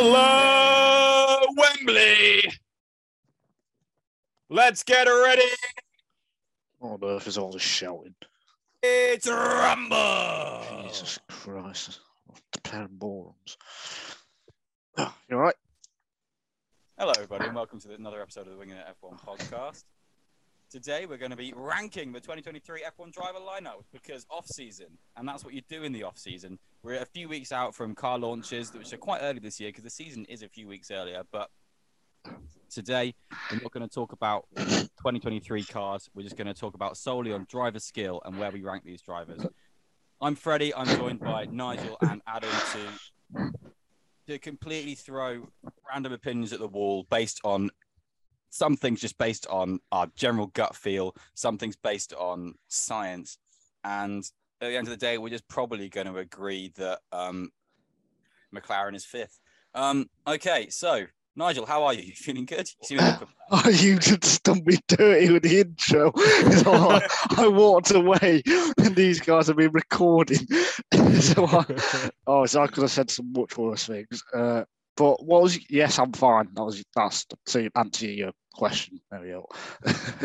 Hello, Wembley. Let's get ready. What on earth is all this shouting? It's Rumble. Jesus Christ. The pair of morons. Ah, You alright? Hello, everybody, and welcome to another episode of the Winging It F1 podcast. Today, we're going to be ranking the 2023 F1 driver lineup because off season, and that's what you do in the off season. We're a few weeks out from car launches, which are quite early this year because the season is a few weeks earlier. But today, we're not going to talk about 2023 cars. We're just going to talk about solely on driver skill and where we rank these drivers. I'm Freddie. I'm joined by Nigel and Adam to to completely throw random opinions at the wall based on some things just based on our general gut feel, some things based on science, and at the end of the day, we're just probably going to agree that um, McLaren is fifth. Um, okay, so Nigel, how are you? You feeling good? You Oh, you just done me dirty with the intro. I, I walked away and these guys have been recording. so I, oh, so I could have said some much worse things. Uh, but what was yes, I'm fine. That was that's to answer your question. There we go.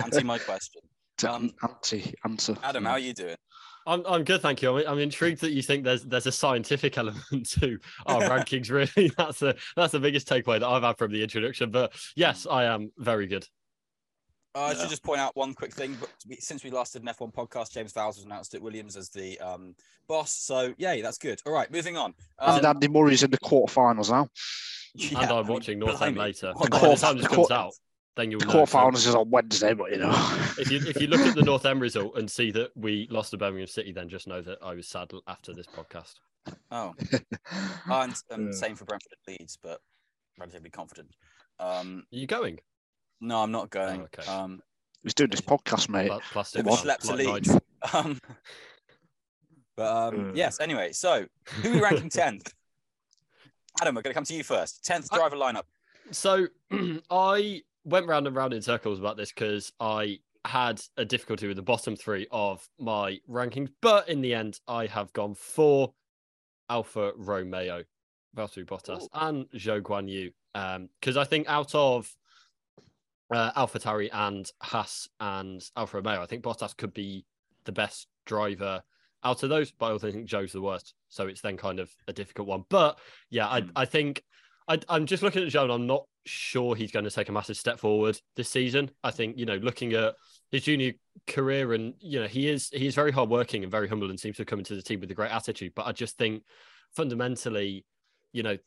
answer my question. Um, anti answer. Adam, how are you doing? I'm I'm good, thank you. I'm, I'm intrigued that you think there's there's a scientific element to our rankings. Really, that's the that's the biggest takeaway that I've had from the introduction. But yes, I am very good. Uh, I Yeah. should just point out one quick thing. But since we last did an F1 podcast, James Vowles was announced at Williams as the um, boss. So, yay, that's good. All right, moving on. and Um, Andy Murray's in the quarterfinals now. yeah, and I I'm mean, watching North End later. What By the the course, time this the comes cour- out, then you'll The know. Quarterfinals is on Wednesday, but you know. if you if you look at the North End result and see that we lost to Birmingham City, then just know that I was sad after this podcast. Oh, and um, Yeah. same for Brentford at Leeds, but relatively confident. Um, Are you going? no, I'm not going. Oh, okay. Um, He's doing this podcast, mate. Pla- Plastic. It was one, slept to Leeds. Um, but um, Uh. yes. Anyway, so who are we ranking tenth? Adam, we're going to come to you first. Tenth I- driver lineup. So I went round and round in circles about this because I had a difficulty with the bottom three of my rankings, but in the end, I have gone for Alfa Romeo, Valtteri Bottas, Ooh. and Zhou Guan Yu. Because I think out of uh, AlphaTauri and Haas and Alfa Romeo, I think Bottas could be the best driver out of those, but I also think Zhou's the worst. So it's then kind of a difficult one. But yeah, I, Hmm. I think I, I'm just looking at Zhou and I'm not sure he's going to take a massive step forward this season. I think, you know, looking at his junior career and, you know, he is he is very hardworking and very humble and seems to come into the team with a great attitude. But I just think fundamentally, you know,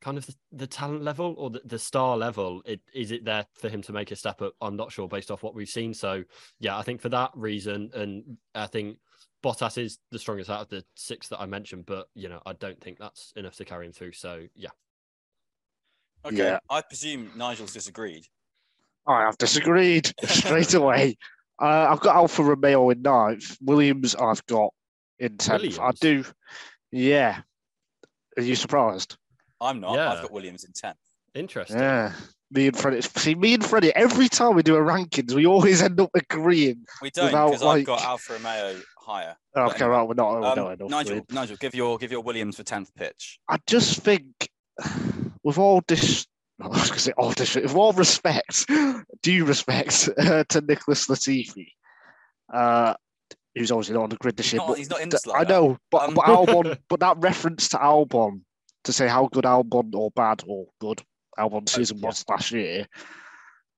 kind of the, the talent level or the, the star level, it, is it there for him to make a step up? I'm not sure based off what we've seen. So yeah, I think for that reason, and I think Bottas is the strongest out of the six that I mentioned, but you know, I don't think that's enough to carry him through. So yeah. Okay. Yeah. I presume Nigel's disagreed. I have disagreed straight away. Uh, I've got Alfa Romeo in ninth. Williams, I've got in tenth. I do. Yeah. Are you surprised? I'm not. Yeah. I've got Williams in tenth. Interesting. Yeah. Me and Freddie. See, me and Freddie, every time we do a rankings, we always end up agreeing. We don't Without, because I've got like- Alfa Romeo higher. Okay, anyway, right, we're not, we're Um, not enough. Nigel, Nigel, give your give your Williams for tenth pitch. I just think, with all this, I was going to say all this, with all respect, due respect uh, to Nicholas Latifi, uh, who's obviously not on the grid this He's year. not- but he's not in th- this I know, but, Um, but Albon, but that reference to Albon to say how good Albon or bad or good Albon season yeah. was last year,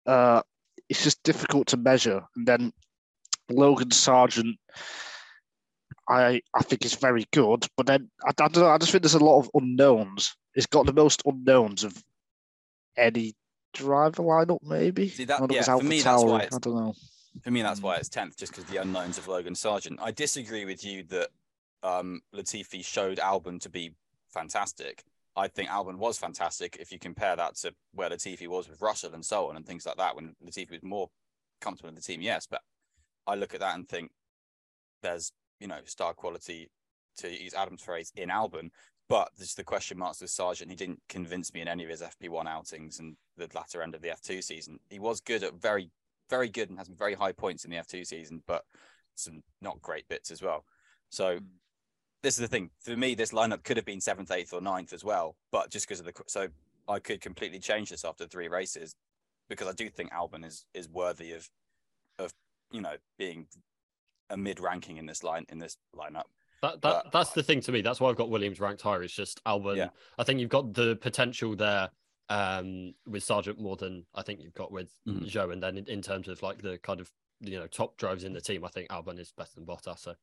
uh, it's just difficult to measure. And then Logan Sargeant, I I think is very good, but then I, I don't know. I just think there's a lot of unknowns. It's got the most unknowns of any driver lineup, maybe. See, that- yeah, for me, that's why I don't know. For me, that's Mm. why it's tenth, just because the unknowns of Logan Sargeant. I disagree with you that um, Latifi showed Albon to be fantastic. I think Albon was fantastic if you compare that to where Latifi was with Russell and so on and things like that. When Latifi was more comfortable in the team, yes, but I look at that and think there's you know star quality to use Adam's phrase in Albon. But there's the question marks with Sargeant. He didn't convince me in any of his FP1 outings and the latter end of the F2 season. He was good at very very good and has some very high points in the F2 season, but some not great bits as well. So hmm. this is the thing for me. This lineup could have been seventh, eighth, or ninth as well, but just because of the so I could completely change this after three races because I do think Albon is is worthy of of you know being a mid ranking in this line in this lineup. That, that that's the thing to me. That's why I've got Williams ranked higher. It's just Albon. Yeah. I think you've got the potential there um, with Sargeant more than I think you've got with Mhm. Zhou. And then in, in terms of like the kind of you know top drives in the team, I think Albon is better than Bottas. So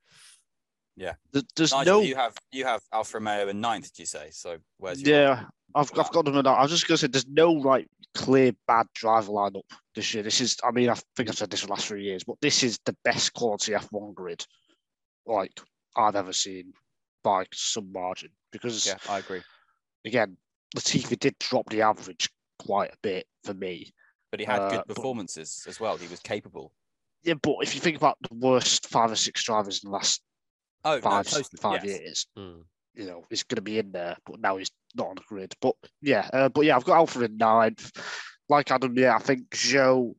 yeah, There's Nigel, no you have you have Alfa Romeo in ninth. Did you say so? Where's your Yeah, I've, I've got them in that. I was just going to say, there's no like clear bad driver lineup this year. This is, I mean, I think I've said this for the last three years, but this is the best quality F1 grid like I've ever seen by some margin. Because Yeah, I agree. again, Latifi did drop the average quite a bit for me. But he had Uh, good but- performances as well. He was capable. Yeah, but if you think about the worst five or six drivers in the last Oh, no, five totally, five yes. years, mm. you know, he's going to be in there, but now he's not on the grid. But yeah, uh, but yeah, I've got Alfa in ninth. Like Adam, yeah, I think Zhou,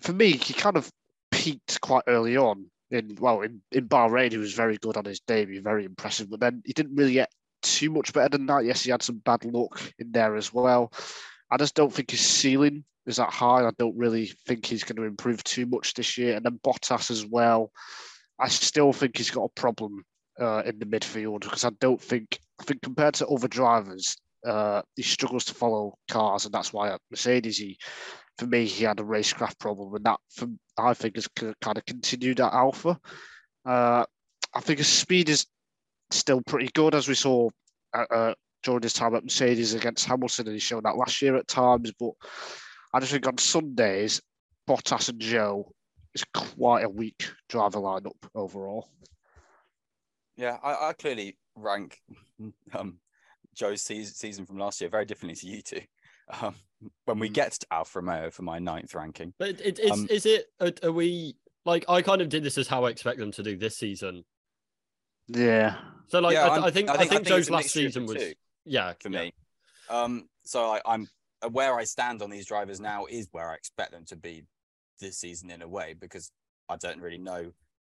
for me, he kind of peaked quite early on. In well, in, in Bahrain, he was very good on his debut, very impressive. But then he didn't really get too much better than that. Yes, he had some bad luck in there as well. I just don't think his ceiling is that high. I don't really think he's going to improve too much this year. And then Bottas as well. I still think he's got a problem uh, in the midfield because I don't think I think compared to other drivers, uh, he struggles to follow cars, and that's why at Mercedes he, for me, he had a racecraft problem, and that for, I think has kind of continued at Alfa. Uh, I think his speed is still pretty good, as we saw uh, uh, during his time at Mercedes against Hamilton, and he showed that last year at times. But I just think on Sundays, Bottas and Zhou is quite a weak driver lineup overall. Yeah, I, I clearly rank um, Zhou's season, season from last year very differently to you two. Um, when we Mm. get to Alfa Romeo for my ninth ranking, but it, it, it's Um, is it are, are we like I kind of did this as how I expect them to do this season. Yeah. So like Yeah, I, I'm- I think I I think, think- I think Zhou's last season was two. yeah for yeah. me. Um, so I, I'm uh, where I stand on these drivers now is where I expect them to be this season in a way because I don't really know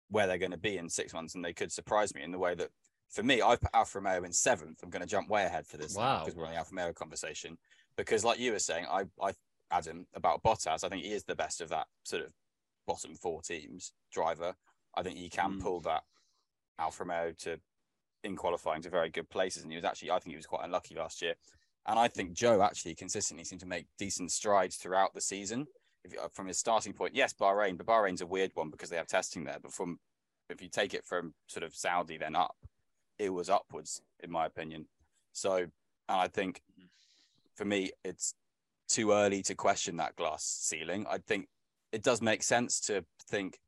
where they're going to be in six months, and they could surprise me in the way that for me, I put Alfa Romeo in seventh. I'm going to jump way ahead for this Wow. because we're on the Alfa Romeo conversation. Because like you were saying, I, I, Adam, about Bottas, I think he is the best of that sort of bottom four teams driver. I think he can Mm. pull that Alfa Romeo to in qualifying to very good places, and he was actually, I think he was quite unlucky last year. And I think Zhou actually consistently seemed to make decent strides throughout the season. If, uh, from his starting point, yes, Bahrain, but Bahrain's a weird one because they have testing there. But from if you take it from sort of Saudi then up, it was upwards in my opinion. So, and I think for me, it's too early to question that glass ceiling. I think it does make sense to think,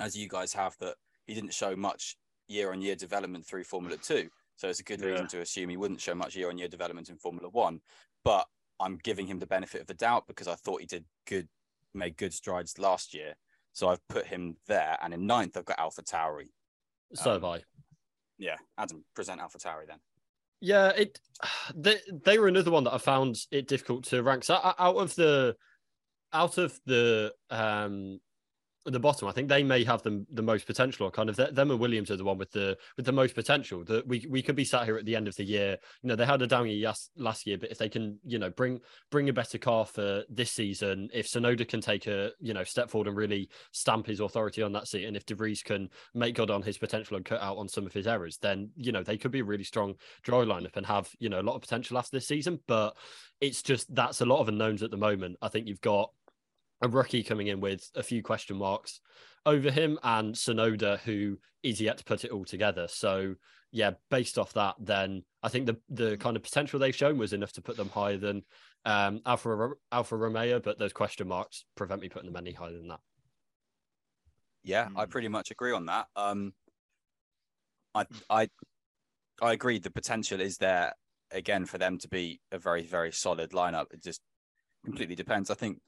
as you guys have, that he didn't show much year-on-year development through Formula Two. So it's a good Yeah. reason to assume he wouldn't show much year-on-year development in Formula One. But I'm giving him the benefit of the doubt because I thought he did good, made good strides last year. So I've put him there, and in ninth I've got Alpha Tauri. So Um, have I. Yeah, Adam, present Alpha Tauri then. Yeah, it they they were another one that I found it difficult to rank. So out of the out of the um the bottom, I think they may have them the most potential. Or kind of them and Williams are the one with the with the most potential. That we we could be sat here at the end of the year. You know, they had a down year last, year, but if they can, you know, bring bring a better car for this season, if Tsunoda can take a you know step forward and really stamp his authority on that seat, and if De Vries can make good on his potential and cut out on some of his errors, then you know they could be a really strong dry lineup and have you know a lot of potential after this season. But it's just that's a lot of unknowns at the moment. I think you've got a rookie coming in with a few question marks over him and Tsunoda who is yet to put it all together. So yeah, based off that, then I think the the kind of potential they've shown was enough to put them higher than um, Alfa Alfa Romeo, but those question marks prevent me putting them any higher than that. Yeah, I Mm. pretty much agree on that. Um, I I I agree. The potential is there again for them to be a very very solid lineup. It just completely depends. I think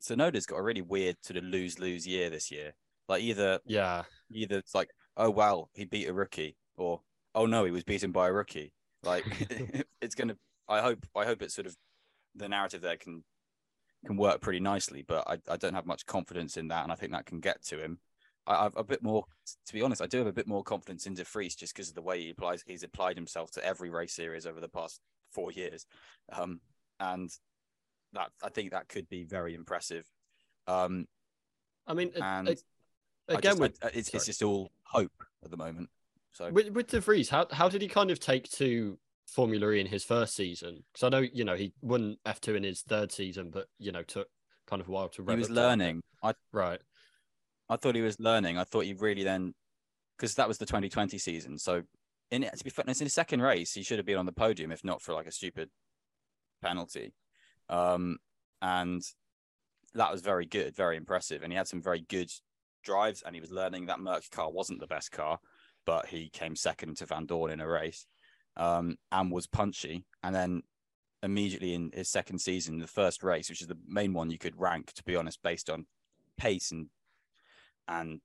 Tsunoda's got a really weird sort of lose lose year this year. Like either Yeah, either it's like oh well he beat a rookie or oh no he was beaten by a rookie. Like it's gonna. I hope I hope it's sort of the narrative there can can work pretty nicely, but I I don't have much confidence in that, and I think that can get to him. I, I've a bit more. To be honest, I do have a bit more confidence in De Vries just because of the way he applies. He's applied himself to every race series over the past four years, um, and that I think that could be very impressive. Um, I mean, and again, just- with, I- it's, sorry. it's just all hope at the moment. So with with De Vries, how how did he kind of take to Formula E in his first season? Because I know you know he won F two in his third season, but you know took kind of a while to. he was learning. I Right. I thought he was learning. I thought he really then, because that was the 2020 season. So, in it, to be fair, in his second race, he should have been on the podium if not for like a stupid penalty. Um, and that was very good, very impressive. And he had some very good drives, and he was learning that Merc car wasn't the best car, but he came second to Vandoorne in a race, um, and was punchy. And then immediately in his second season, the first race, which is the main one you could rank, to be honest, based on pace and and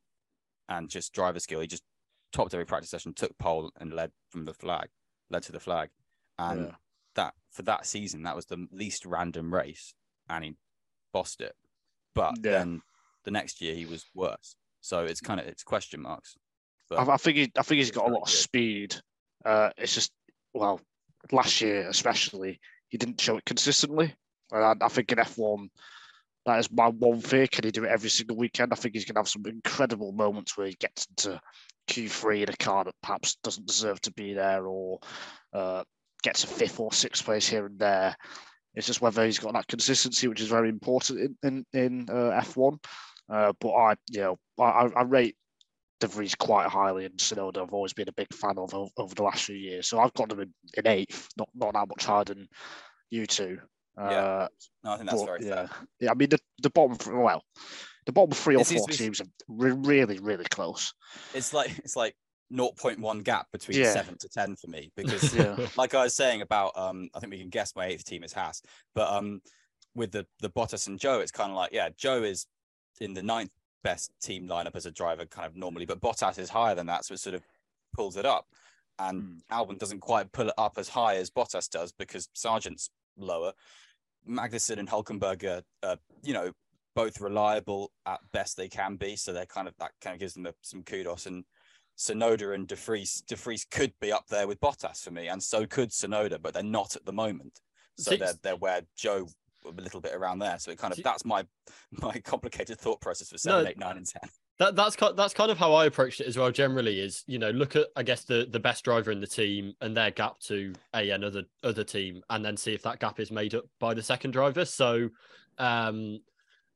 and just driver skill. He just topped every practice session, took pole, and led from the flag, led to the flag, and Yeah. That for that season, that was the least random race, and he bossed it. But Yeah. then the next year he was worse. So it's kind of it's question marks. But I, I think he, I think he's got a lot of speed. Uh, it's just well, last year especially, he didn't show it consistently. And I, I think in F1, that is my one fear. Can he do it every single weekend? I think he's going to have some incredible moments where he gets into Q3 in a car that perhaps doesn't deserve to be there, or uh, gets a fifth or sixth place here and there. It's just whether he's got that consistency, which is very important in in, in uh, F1. Uh, but I, you know, I, I rate De Vries quite highly, and Tsunoda I've always been a big fan of over, over the last few years. So I've got them in, in eighth, not not that much higher than you two. Uh, Yeah, no, I think that's but, very yeah, fair. yeah. I mean the, the bottom, well, the bottom three or four be- teams are re- really, really close. It's like it's like 0.1 gap between Yeah. seven to ten for me because Yeah, like I was saying about um I think we can guess my eighth team is Haas, but um with the the Bottas and Zhou, it's kind of like yeah, Zhou is in the ninth best team lineup as a driver kind of normally, but Bottas is higher than that, so it sort of pulls it up. And Mm. Albon doesn't quite pull it up as high as Bottas does because Sargeant's lower. Magnussen and Hulkenberg are, uh, you know, both reliable at best they can be, so they're kind of that kind of gives them a, some kudos. And Tsunoda and De Vries, De Vries could be up there with Bottas for me, and so could Tsunoda, but they're not at the moment. So they're they're where Zhou a little bit around there. So it kind of that's my my complicated thought process for seven, No. eight, nine, and ten. That that's that's kind of how I approached it as well. Generally, is you know look at I guess the the best driver in the team and their gap to a another other team, and then see if that gap is made up by the second driver. So, um,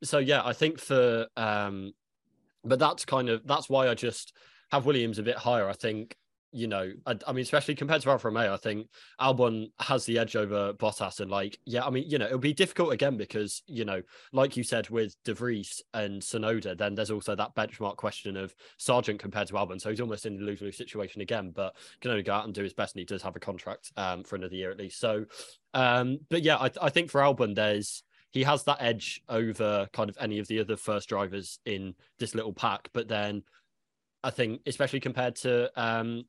so yeah, I think for um, but that's kind of that's why I just have Williams a bit higher. I think you know, I, I mean, especially compared to Alfa Romeo, I think Albon has the edge over Bottas, and like, yeah, I mean, you know, it'll be difficult again because you know, like you said with De Vries and Tsunoda, then there's also that benchmark question of Sargeant compared to Albon, so he's almost in a lose lose situation again, but can only go out and do his best, and he does have a contract um, for another year at least. So, um, but yeah, I, I think for Albon, there's he has that edge over kind of any of the other first drivers in this little pack, but then. I think, especially compared to um,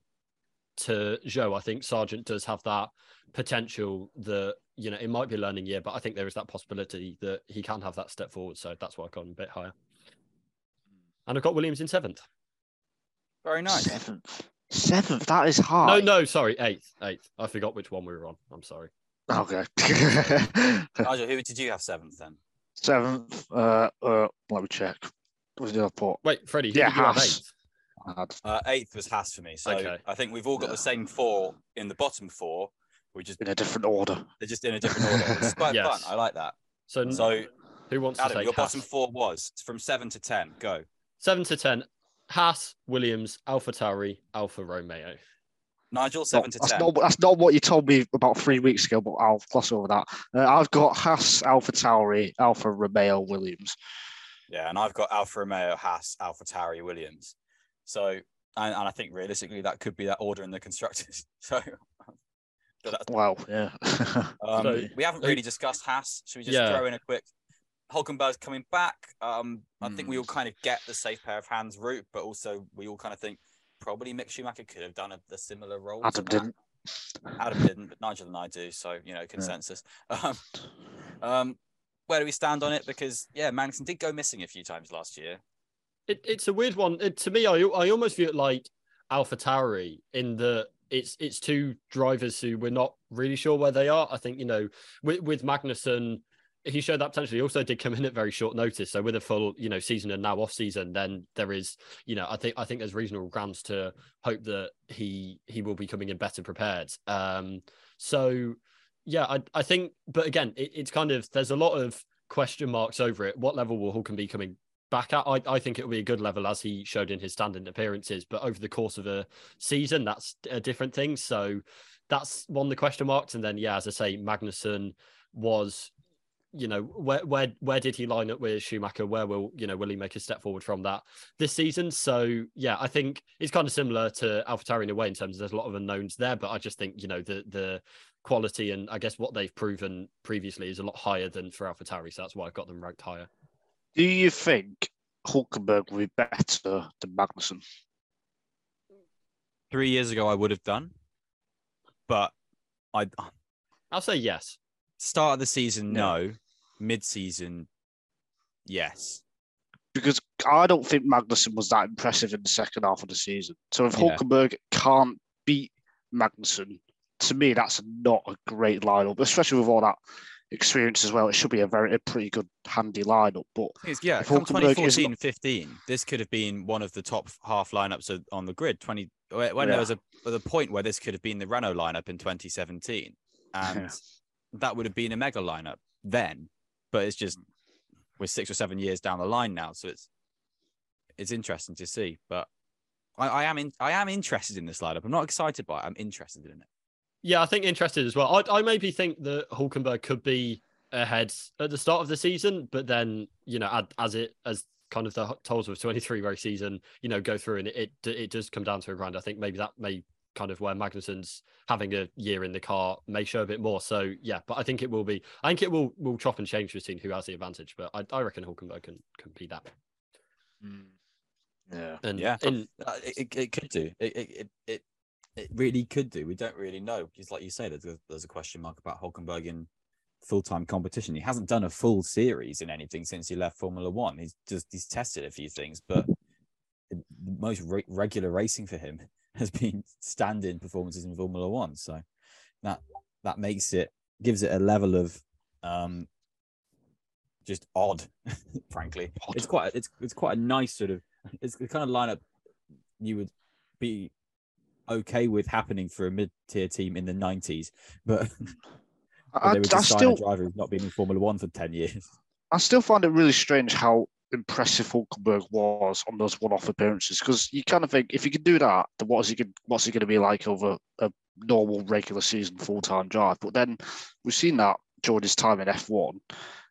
to Zhou, I think Sargeant does have that potential that you know it might be a learning year, but I think there is that possibility that he can have that step forward. So that's why I've gone a bit higher. And I've got Williams in seventh. Very nice. seventh. Seventh. That is high. No, no, sorry, eighth, eighth. I forgot which one we were on. I'm sorry. Okay. Nigel, who did you have seventh then? seventh. Uh, uh, let me check. What was the other port? Wait, Freddie, Yeah, did you have Haas. Eighth? Had- Uh, eighth was Haas for me. So Okay. I think we've all got Yeah. the same four in the bottom four. We just In a different order. they're just in a different order. Which is quite Yes. fun. I like that. So, So who wants to Adam, take your Haas? bottom four was from seven to ten. Go. Seven to ten. Haas, Williams, Alpha Tauri, Alfa Romeo. Nigel, seven Not- to that's ten. not that's not what you told me about three weeks ago, but I'll gloss over that. Uh, I've got Haas, Alpha Tauri, Alfa Romeo, Williams. Yeah, and I've got Alfa Romeo, Haas, Alpha Tauri, Williams. So, and, and I think realistically that could be that order in the constructors. So, that's, Wow, yeah. um, So- we haven't really discussed Haas. Should we just Yeah. throw in a quick? Hulkenberg's coming back. Um, I think we Hmm. all kind of get the safe pair of hands route, but also we all kind of think probably Mick Schumacher could have done a, a similar role. Adam didn't. Adam didn't, but Nigel and I do. So you know, consensus. Um, um, where do we stand on it? Because yeah, Magnussen did go missing a few times last year. It, it's a weird one. It, to me, I I almost view it like Alpha Tauri in the it's it's two drivers who we're not really sure where they are. I think you know with with Magnussen, he showed that potential. He also did come in at very short notice. So with a full you know season and now off season, then there is you know I think I think there's reasonable grounds to hope that he he will be coming in better prepared. Um, so yeah, I I think, but again, it, it's kind of there's a lot of question marks over it. What level will Hulkenberg be coming back at. I, I think it will be a good level as he showed in his standing appearances, but over the course of a season, that's a different thing. So that's one of the question marks. And then, yeah, as I say, Magnussen was, you know, where where where did he line up with Schumacher? Where will you know will he make a step forward from that this season? So yeah, I think it's kind of similar to AlphaTauri in a way in terms of there's a lot of unknowns there, but I just think you know the the quality and I guess what they've proven previously is a lot higher than for AlphaTauri. So that's why I've got them ranked higher. Do you think Hulkenberg will be better than Magnussen? Three years ago, I would have done, but I I'll say yes. start of the season, no. Mid season, yes. Because I don't think Magnussen was that impressive in the second half of the season. So if Yeah. Hulkenberg can't beat Magnussen, to me that's not a great lineup, especially with all that experience as well. It should be a very a pretty good handy lineup. But yeah, come Hulkenberg is 2014, 15, this could have been one of the top half lineups on the grid. 20 when when there was a the point where this could have been the Renault lineup in 2017, and Yeah. that would have been a mega lineup then. But it's just we're six or seven years down the line now, so it's it's interesting to see. But I, I am in, I am interested in this lineup. I'm not excited by it. I'm interested in it. Yeah, I think interested as well. I, I maybe think that Hulkenberg could be ahead at the start of the season, but then you know, as, as it as kind of the tolls of 23 race season, you know, go through and it it, it does come down to a grind. I think maybe that may kind of where Magnussen's having a year in the car may show a bit more. So yeah, but I think it will be. I think it will will chop and change between who has the advantage. But I, I reckon Hulkenberg can can be that. yeah, And Yeah. in, Uh, it, it, it could do. It, it it it really could do. We don't really know because, like you say, there's a, there's a question mark about Hulkenberg in full time competition. He hasn't done a full series in anything since he left Formula One. He's just he's tested a few things, but the most re- regular racing for him has been stand-in performances in Formula One. So that that makes it gives it a level of um just odd, frankly. Odd. It's quite it's it's quite a nice sort of it's the kind of lineup you would be okay with happening for a mid-tier team in the 90s, but, but I, they would I just sign still a driver who's not been in Formula One for 10 years. I still find it really strange how impressive Hulkenberg was on those one-off appearances because you kind of think if he can do that, then what is he going what's he going to be like over a normal regular season full-time drive? But then we've seen that during his time in F1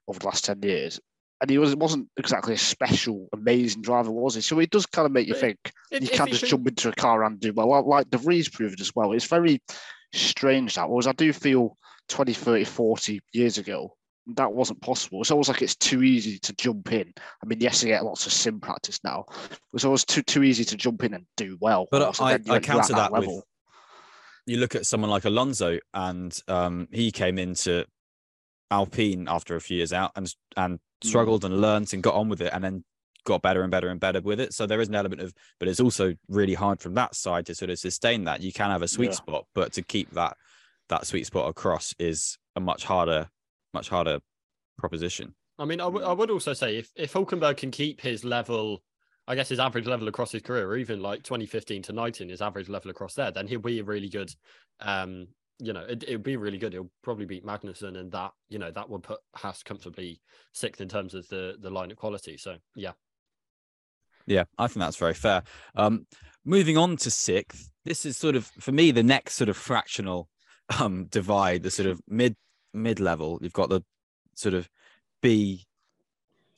over the last ten years, and he was wasn't exactly a special, amazing driver, was he? So it does kind of make you But think if- you if can't just can- jump into a car and do well. Like, like De Vries proved as well. It's very strange that. was. I do feel 20, 30, 40 years ago, that wasn't possible. It's almost like it's too easy to jump in. I mean, yes, you get lots of sim practice now. It's always too too easy to jump in and do well. But almost, I, I counter that with level. you look at someone like Alonso, and um, he came into Alpine after a few years out and and Mm. struggled and learnt and got on with it, and then got better and better and better with it. So there is an element of, but it's also really hard from that side to sort of sustain that. You can have a sweet Yeah. spot, but to keep that that sweet spot across is a much harder, much harder proposition. I mean, I would- would also say if if Hulkenberg can keep his level, I guess his average level across his career, or even like 2015 to 19, his average level across there, then he'll be a really good. Um, you know, it would be really good. He'll probably beat Magnussen, and that you know that would put Haas comfortably sixth in terms of the the line of quality. So yeah, Yeah, I think that's very fair. Um, moving on to sixth, this is sort of for me the next sort of fractional um divide, the sort of mid mid level. You've got the sort of B,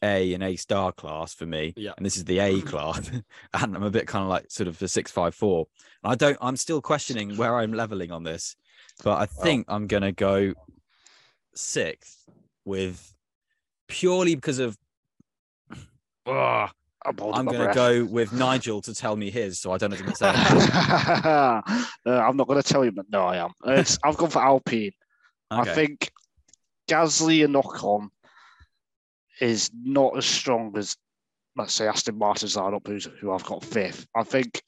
A, and A star class for me, Yeah. and this is the A class, and I'm a bit kind of like sort of the six five four. And I don't, I'm still questioning where I'm leveling on this, but I think I'm gonna go sixth with purely because of. Ugh, I'm, I'm going to go with Nigel to tell me his, so I don't have to say. uh, I'm not going to tell you, but no, I am. It's, I've gone for Alpine. I think Gasly and Ocon is not as strong as let's say Aston Martin's lineup, who's who I've got fifth. I think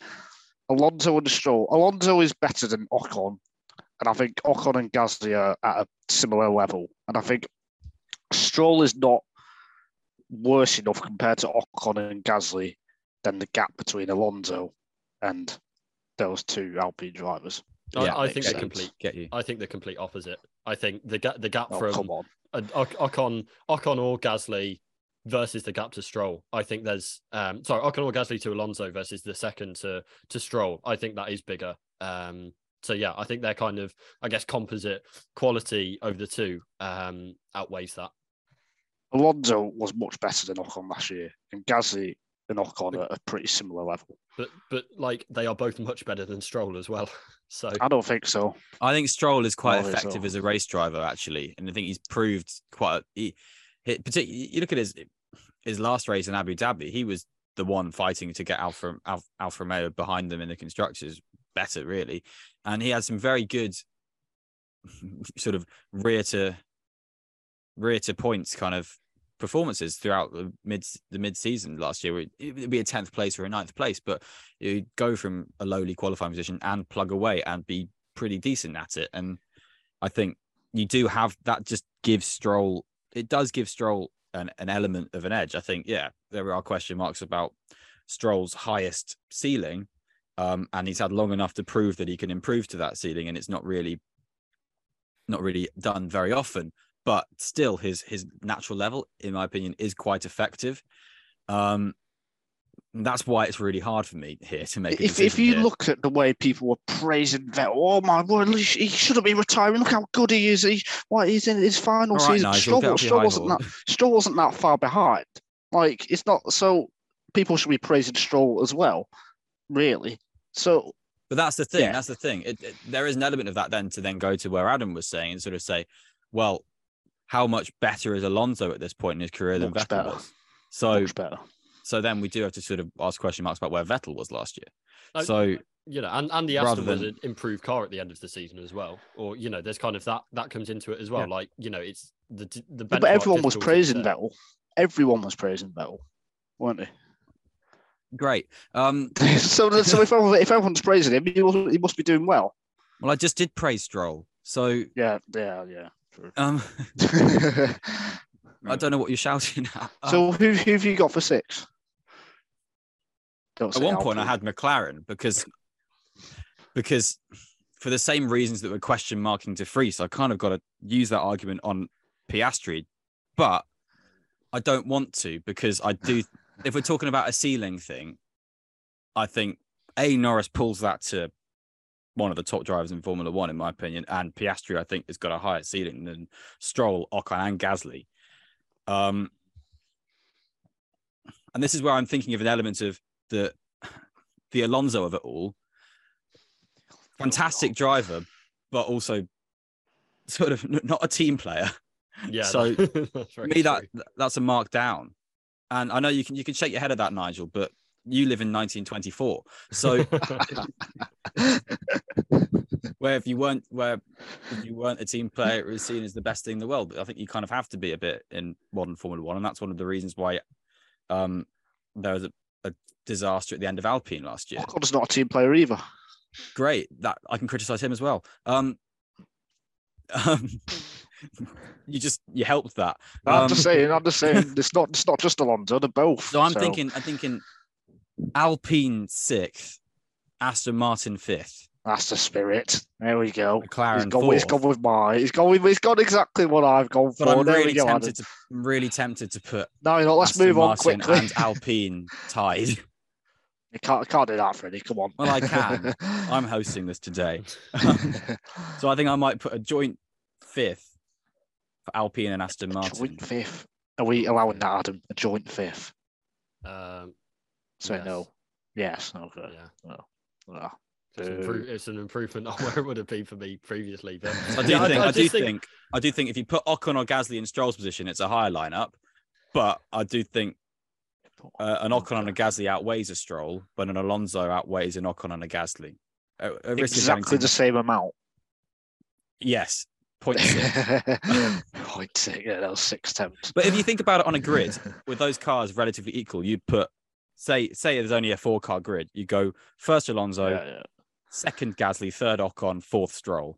Alonso and Stroll. Alonso is better than Ocon, and I think Ocon and Gasly are at a similar level. And I think Stroll is not worse enough compared to Ocon and Gasly than the gap between Alonso and those two Alpine drivers. I, Yeah, I makes think the sense. complete. Get you. I think the complete opposite. I think the gap the gap Oh, from come on. Ocon Ocon or Gasly versus the gap to Stroll. I think there's um sorry Ocon or Gasly to Alonso versus the second to to Stroll. I think that is bigger. Um so yeah, I think they're kind of I guess composite quality over the two um outweighs that. Alonso was much better than Ocon last year, and Gasly and Ocon are at a pretty similar level. But but like they are both much better than Stroll as well. So I don't think so. I think Stroll is quite effective off. as a race driver, actually, and I think he's proved quite. He, he, particularly, you look at his his last race in Abu Dhabi, he was the one fighting to get Alfa Alfa, Alfa Romeo behind them in the constructors better, really, and he had some very good sort of rear to rear to points kind of performances throughout the mid the mid season last year. It- It'd be a tenth place or a ninth place, but you'd go from a lowly qualifying position and plug away and be pretty decent at it. And I think you do have that. Just gives Stroll. It does give Stroll an, an element of an edge. I think. Yeah, there are question marks about Stroll's highest ceiling. Um, and he's had long enough to prove that he can improve to that ceiling, and it's not really, not really done very often but still his his natural level in my opinion is quite effective um that's why it's really hard for me here to make If, if you here. look at the way people were praising Vettel, oh my word, he he shouldn't be retiring. Look how good he is. He, why he's in his final right, season. Nigel, Stroll, Stroll wasn't that. wasn't that far behind. Like it's not so. People should be praising Stroll as well, really. So but that's the thing Yeah. that's the thing it, it- there is an element of that then to then go to where adam was saying and sort of say well how much better is alonso at this point in his career than Much vettel better. was so much better. so then we do have to sort of ask question marks about where vettel was last year Uh, so you know, and, and the Rather Aston was an improved car at the end of the season as well. Or you know, there's kind of that that comes into it as well. Yeah. Like you know, it's the the Yeah, but everyone was praising there. Vettel. Everyone was praising Vettel, weren't they? Great um so, so if everyone, if everyone's praising him, he must, he must be doing well. well i just did praise stroll so Yeah, yeah, yeah. True. um i don't know what you're shouting at so who, who have you got for six? At one point I had McLaren because because for the same reasons that were question marking De Vries, I kind of got to use that argument on Piastri, but I don't want to because I do. If we're talking about a ceiling thing, I think a Norris pulls that to one of the top drivers in Formula One, in my opinion, and Piastri I think has got a higher ceiling than Stroll, Ocon, and Gasly. Um, and this is where I'm thinking of an element of the the Alonso of it all. Fantastic driver, but also sort of not a team player. Yeah. So, very me, that that's a mark down. And I know you can you can shake your head at that, Nigel, but you live in 1924. So where if you weren't where if you weren't a team player, it was seen as the best thing in the world. But I think you kind of have to be a bit in modern Formula One, and that's one of the reasons why um there was a, a disaster at the end of Alpine last year. Ocon's not a team player either. Great, that I can criticize him as well. Um, um you just you helped that. I'm Um, just saying. I'm just saying. It's not. It's not just Alonso. They're both. So I'm thinking, I'm thinking Alpine sixth, Aston Martin fifth, that's the spirit. There we go. He's McLaren gone, he's fourth. gone with my. He's gone with. He's got exactly what I've gone for. But I'm really go. Adam. tempted to, I'm really tempted to put No, no, let's Aston move on Martin quickly. and Alpine tied. You can't, can't do that, Freddie. Come on. Well, I can. I'm hosting this today, so I think I might put a joint fifth for Alpine and Aston Martin. joint fifth. Are we allowing that, Adam? A joint fifth? Um, Say Yes. no. Yes. Okay. yeah. Ah. It's, an it's an improvement on where it would have been for me previously. But I do think, I, do just think, I do think if you put Ocon or Gasly in Stroll's position, it's a higher lineup. But I do think uh, an Ocon and a Gasly outweighs a Stroll, but an Alonso outweighs an Ocon and a Gasly. Uh, a risk of having Exactly the same amount. Yes, point six. Point six, yeah, that was six tenths. But if you think about it on a grid, with those cars relatively equal, you'd put say say there's only a four car grid. You go first Alonso, yeah, yeah. second Gasly, third Ocon, fourth Stroll.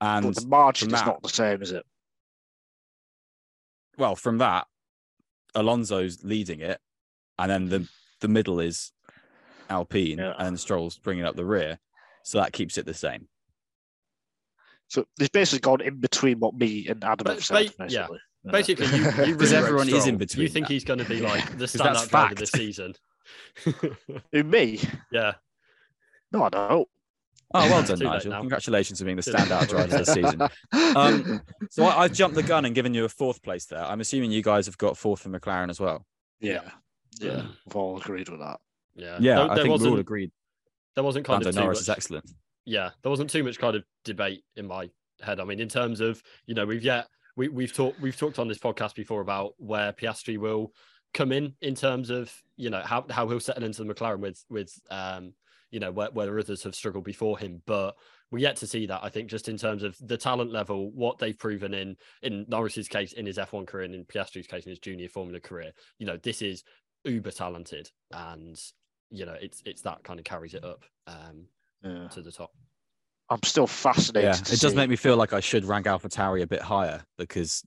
And But the margin from is not the same, is it? well, from that, Alonso's leading it, and then the the middle is Alpine, Yeah. and Stroll's bringing up the rear, so that keeps it the same. So it's basically gone in between what me and Adam But have said, ba- yeah. basically. Basically, you, you Because really everyone is in between You think that. he's going to be like the that's standout driver fact. this season? Who, me? yeah. No, I don't. Oh, well done, Nigel! now. Congratulations on being the standout late. driver this season. Um, So I, I've jumped the gun and given you a fourth place there. I'm assuming you guys have got fourth for McLaren as well. yeah, yeah, we've all agreed with that. Yeah. Yeah, There, I there think we wasn't, all agreed. there wasn't kind Lando of too Norris much, is excellent. Yeah, there wasn't too much kind of debate in my head. I mean, in terms of you know, we've yet we we've talked we've talked on this podcast before about where Piastri will come in in terms of you know how how he'll settle into the McLaren with with um you know where where others have struggled before him, but we're yet to see that. I think just in terms of the talent level, what they've proven in in Norris's case in his F1 career and in Piastri's case in his junior Formula career, you know, this is uber talented and you know it's it's that kind of carries it up um Yeah. to the top. I'm still fascinated. Yeah, to it does make me feel like I should rank AlphaTauri a bit higher because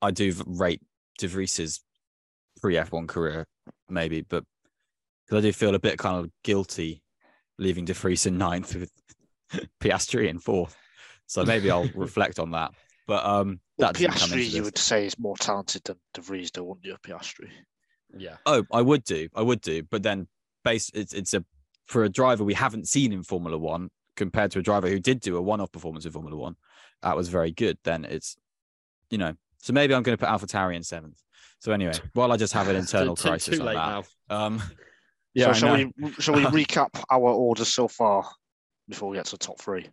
I do rate De Vries's pre F1 career, maybe, but because I do feel a bit kind of guilty leaving De Vries in ninth with Piastri in fourth. So maybe I'll reflect on that. But um, that doesn't Piastri, you this. would say, is more talented than De Vries, though, wouldn't you, Piastri? Yeah. Oh, I would do, I would do, but then base it's it's a for a driver we haven't seen in Formula One compared to a driver who did do a one-off performance in Formula One, that was very good. Then it's you know, so maybe I'm going to put AlphaTauri in seventh. So anyway, while I just have an internal Too- too- crisis too on that, um, yeah, so shall we shall we recap our orders so far before we get to the top three?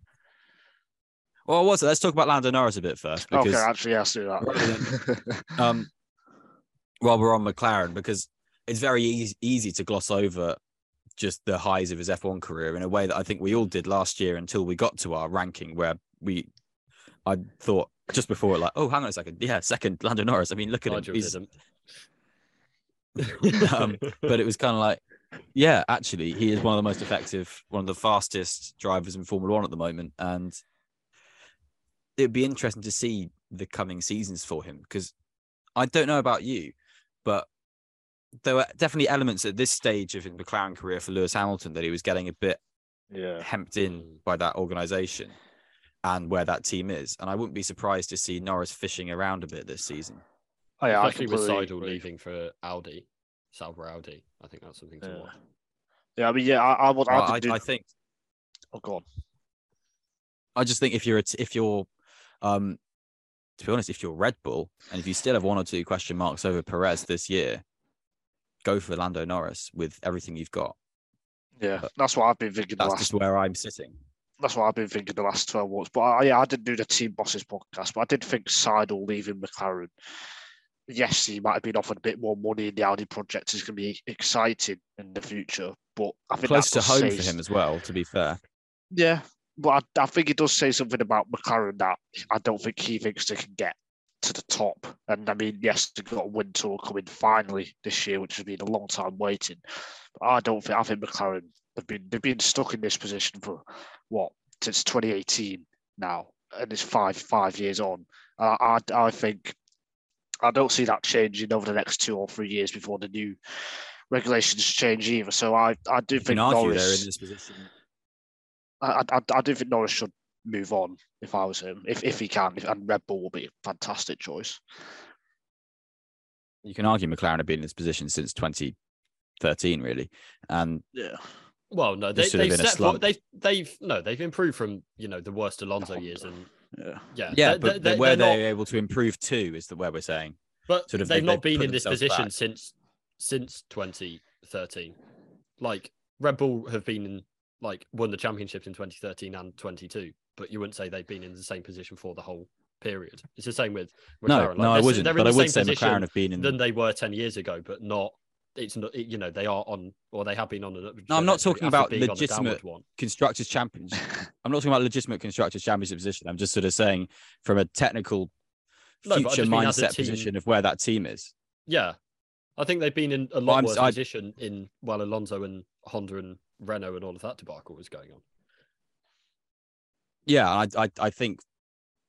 Well, what's it? Let's talk about Lando Norris a bit first because okay, actually, yeah, let's do that. um, while we're on McLaren, because it's very easy, easy to gloss over just the highs of his F1 career in a way that I think we all did last year until we got to our ranking where we, I thought just before like, oh, hang on a second, yeah, second Lando Norris. I mean, look at Nigel him. Um, but it was kind of like, yeah, actually, he is one of the most effective, one of the fastest drivers in Formula One at the moment, and it'd be interesting to see the coming seasons for him because I don't know about you, but there were definitely elements at this stage of his McLaren career for Lewis Hamilton that he was getting a bit yeah, hemmed in Mm. by that organization and where that team is, and I wouldn't be surprised to see Norris fishing around a bit this season. oh, yeah, I Especially with completely Seidel agree. leaving for Audi, Sauber Audi. I think that's something to Yeah. watch. Yeah, I mean, yeah, I, I would. Well, I, I, do, I think oh, go on. I just think if you're a t- if you're um to be honest, if you're Red Bull and if you still have one or two question marks over Perez this year, go for Lando Norris with everything you've got. Yeah, that's what I've been thinking. The That's last, just where I'm sitting. that's what I've been thinking the last twelve months. But I, yeah, I didn't do the team bosses podcast, but I did think Seidel leaving McLaren. Yes, he might have been offered a bit more money in the Audi project. is going to be exciting in the future, but I think Close to home for him as well, to be fair. Yeah, but I, I think it does say something about McLaren that I don't think he thinks they can get to the top. And I mean, yes, they've got a wind tunnel coming finally this year, which has been a long time waiting. But I don't think I think McLaren have been they've been stuck in this position for what since 2018 now, and it's five five years on. Uh, I I think I don't see that changing over the next two or three years before the new regulations change either. So I I do think Norris. in this position. I, I, I do think Norris should move on if I was him, if, if he can, and Red Bull will be a fantastic choice. You can argue McLaren have been in this position since 2013, really. And Yeah. Well, no, they've they've been a stepped They've they've no, they've improved from you know the worst Alonso oh, years, and Yeah. yeah, yeah, they- but they- where they're they're not- able to improve to is the where we're saying. But sort of they've they- not they've been in this position back. since since 2013. Like Red Bull have been in like won the championships in 2013 and 22, but you wouldn't say they've been in the same position for the whole period. It's the same with McLaren. No, Like, no, I wouldn't. But I would say McLaren have been in. than they were 10 years ago, but not it's not. you know, they are on or they have been on. A, No, I'm not talking about on legitimate- one. constructors champions. I'm not talking about legitimate constructors championship position. I'm just sort of saying from a technical No, future just mean as a mindset team- position of where that team is. Yeah, I think they've been in a lot I'm- worse I- position in well, Alonso and Honda and Renault and all of that debacle was going on. Yeah, I, I, I think,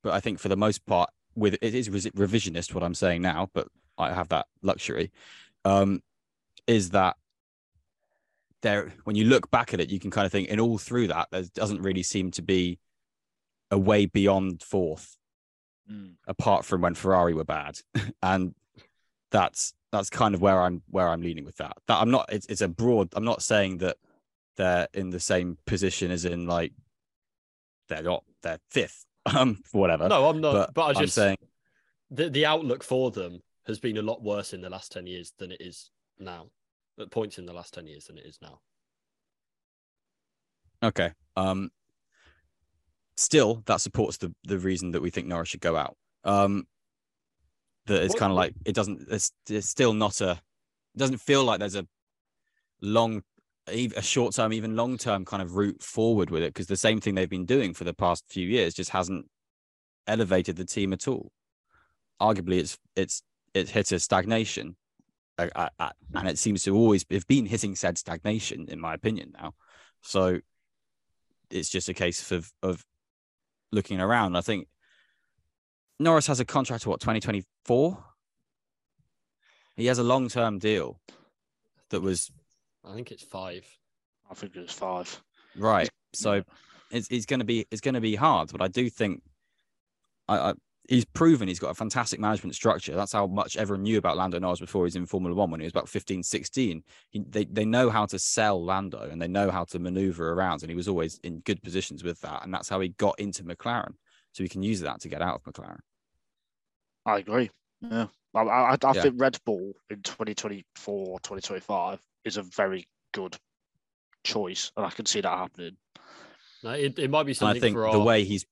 but I think for the most part, with it is revisionist what I'm saying now, but I have that luxury. Um, is that there? When you look back at it, you can kind of think, and all through that, there doesn't really seem to be a way beyond fourth, Mm. apart from when Ferrari were bad, and that's that's kind of where I'm where I'm leaning with that. That I'm not. It's, it's a broad. I'm not saying that they're in the same position as in like they're not they're fifth um whatever No, I'm not. but, But, I i'm just saying the the outlook for them has been a lot worse in the last ten years than it is now. At points in the last ten years than it is now. okay um still that supports the the reason that we think norris should go out um that it's kind of like it doesn't it's, it's still not a it doesn't feel like there's a long a short term even long term kind of route forward with it because the same thing they've been doing for the past few years just hasn't elevated the team at all. Arguably it's it's it's hit a stagnation. Uh, uh, and it seems to always have been hitting said stagnation in my opinion now. So it's just a case of of looking around. I think norris has a contract to what 2024 he has a long-term deal that was I think it's five. I think it's five. right so it's, it's going to be it's going to be hard but i do think I, I he's proven he's got a fantastic management structure that's how much everyone knew about lando norris before he was in formula one when he was about 15 16 he, they, they know how to sell lando and they know how to maneuver around and he was always in good positions with that and that's how he got into mclaren so he can use that to get out of mclaren I agree. Yeah. I, I, I Yeah. think Red Bull in 2024, 2025 is a very good choice, and I can see that happening. No, it, it might be and something i think for our, the way he's